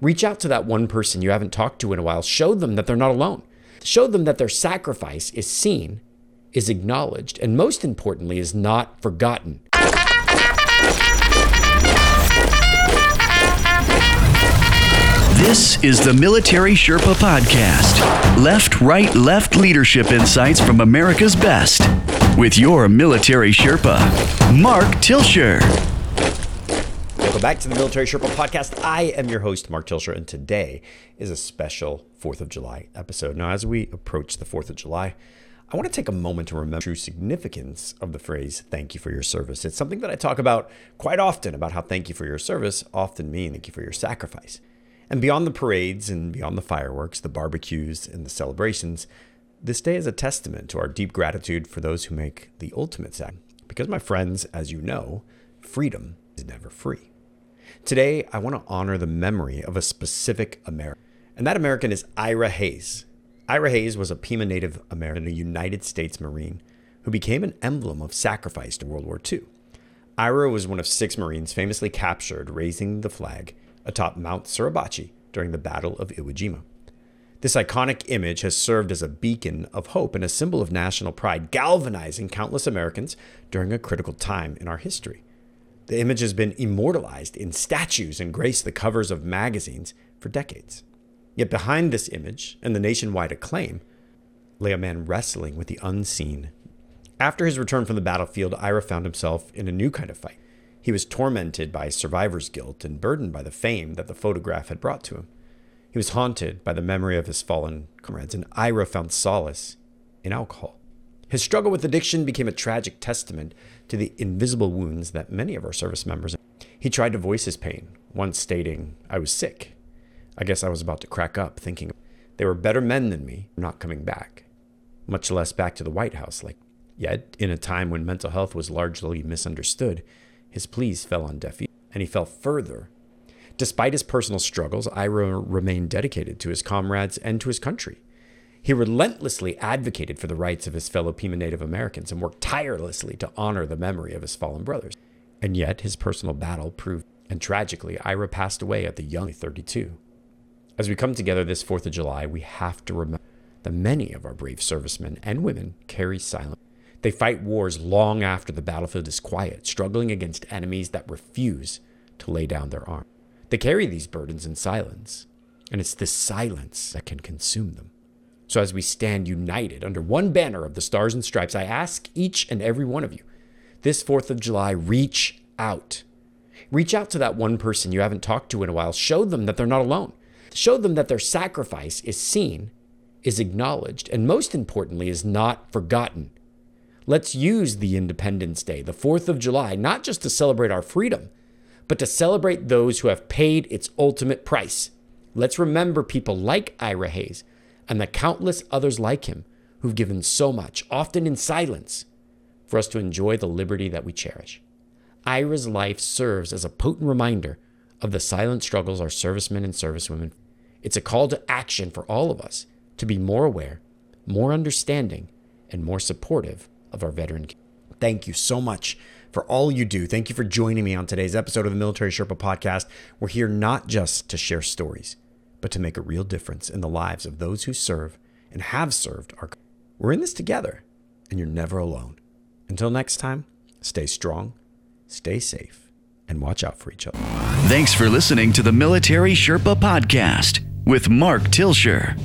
Reach out to that one person you haven't talked to in a while. Show them that they're not alone. Show them that their sacrifice is seen, is acknowledged, and most importantly, is not forgotten. This is the Military Sherpa Podcast. Left, right, left leadership insights from America's best. With your Military Sherpa, Mark Tilsher. Welcome back to the Military Sherpa Podcast. I am your host, Mark Tilsher, and today is a special 4th of July episode. Now, as we approach the 4th of July, I want to take a moment to remember the true significance of the phrase thank you for your service. It's something that I talk about quite often about how thank you for your service often mean thank you for your sacrifice. And beyond the parades and beyond the fireworks, the barbecues, and the celebrations, this day is a testament to our deep gratitude for those who make the ultimate sacrifice. Because, my friends, as you know, freedom is never free. Today, I want to honor the memory of a specific American, and that American is Ira Hayes. Ira Hayes was a Pima Native American, a United States Marine, who became an emblem of sacrifice in World War II. Ira was one of six Marines famously captured raising the flag atop Mount Suribachi during the Battle of Iwo Jima. This iconic image has served as a beacon of hope and a symbol of national pride, galvanizing countless Americans during a critical time in our history. The image has been immortalized in statues and graced the covers of magazines for decades. Yet behind this image and the nationwide acclaim lay a man wrestling with the unseen. After his return from the battlefield, Ira found himself in a new kind of fight. He was tormented by survivor's guilt and burdened by the fame that the photograph had brought to him. He was haunted by the memory of his fallen comrades, and Ira found solace in alcohol. His struggle with addiction became a tragic testament to the invisible wounds that many of our service members. He tried to voice his pain, once stating, I was sick. I guess I was about to crack up, thinking they were better men than me, not coming back, much less back to the White House. Like, yet, in a time when mental health was largely misunderstood, his pleas fell on deaf ears, and he fell further. Despite his personal struggles, Ira remained dedicated to his comrades and to his country. He relentlessly advocated for the rights of his fellow Pima Native Americans and worked tirelessly to honor the memory of his fallen brothers. And yet, his personal battle proved, and tragically, Ira passed away at the young 32. As we come together this 4th of July, we have to remember that many of our brave servicemen and women carry silent they fight wars long after the battlefield is quiet, struggling against enemies that refuse to lay down their arms. They carry these burdens in silence, and it's this silence that can consume them. So, as we stand united under one banner of the Stars and Stripes, I ask each and every one of you this 4th of July, reach out. Reach out to that one person you haven't talked to in a while. Show them that they're not alone. Show them that their sacrifice is seen, is acknowledged, and most importantly, is not forgotten. Let's use the Independence Day, the 4th of July, not just to celebrate our freedom, but to celebrate those who have paid its ultimate price. Let's remember people like Ira Hayes and the countless others like him who've given so much, often in silence, for us to enjoy the liberty that we cherish. Ira's life serves as a potent reminder of the silent struggles our servicemen and servicewomen. It's a call to action for all of us to be more aware, more understanding, and more supportive of our veteran. Thank you so much for all you do. Thank you for joining me on today's episode of the Military Sherpa podcast. We're here not just to share stories, but to make a real difference in the lives of those who serve and have served our country. We're in this together, and you're never alone. Until next time, stay strong, stay safe, and watch out for each other. Thanks for listening to the Military Sherpa podcast with Mark Tilsher.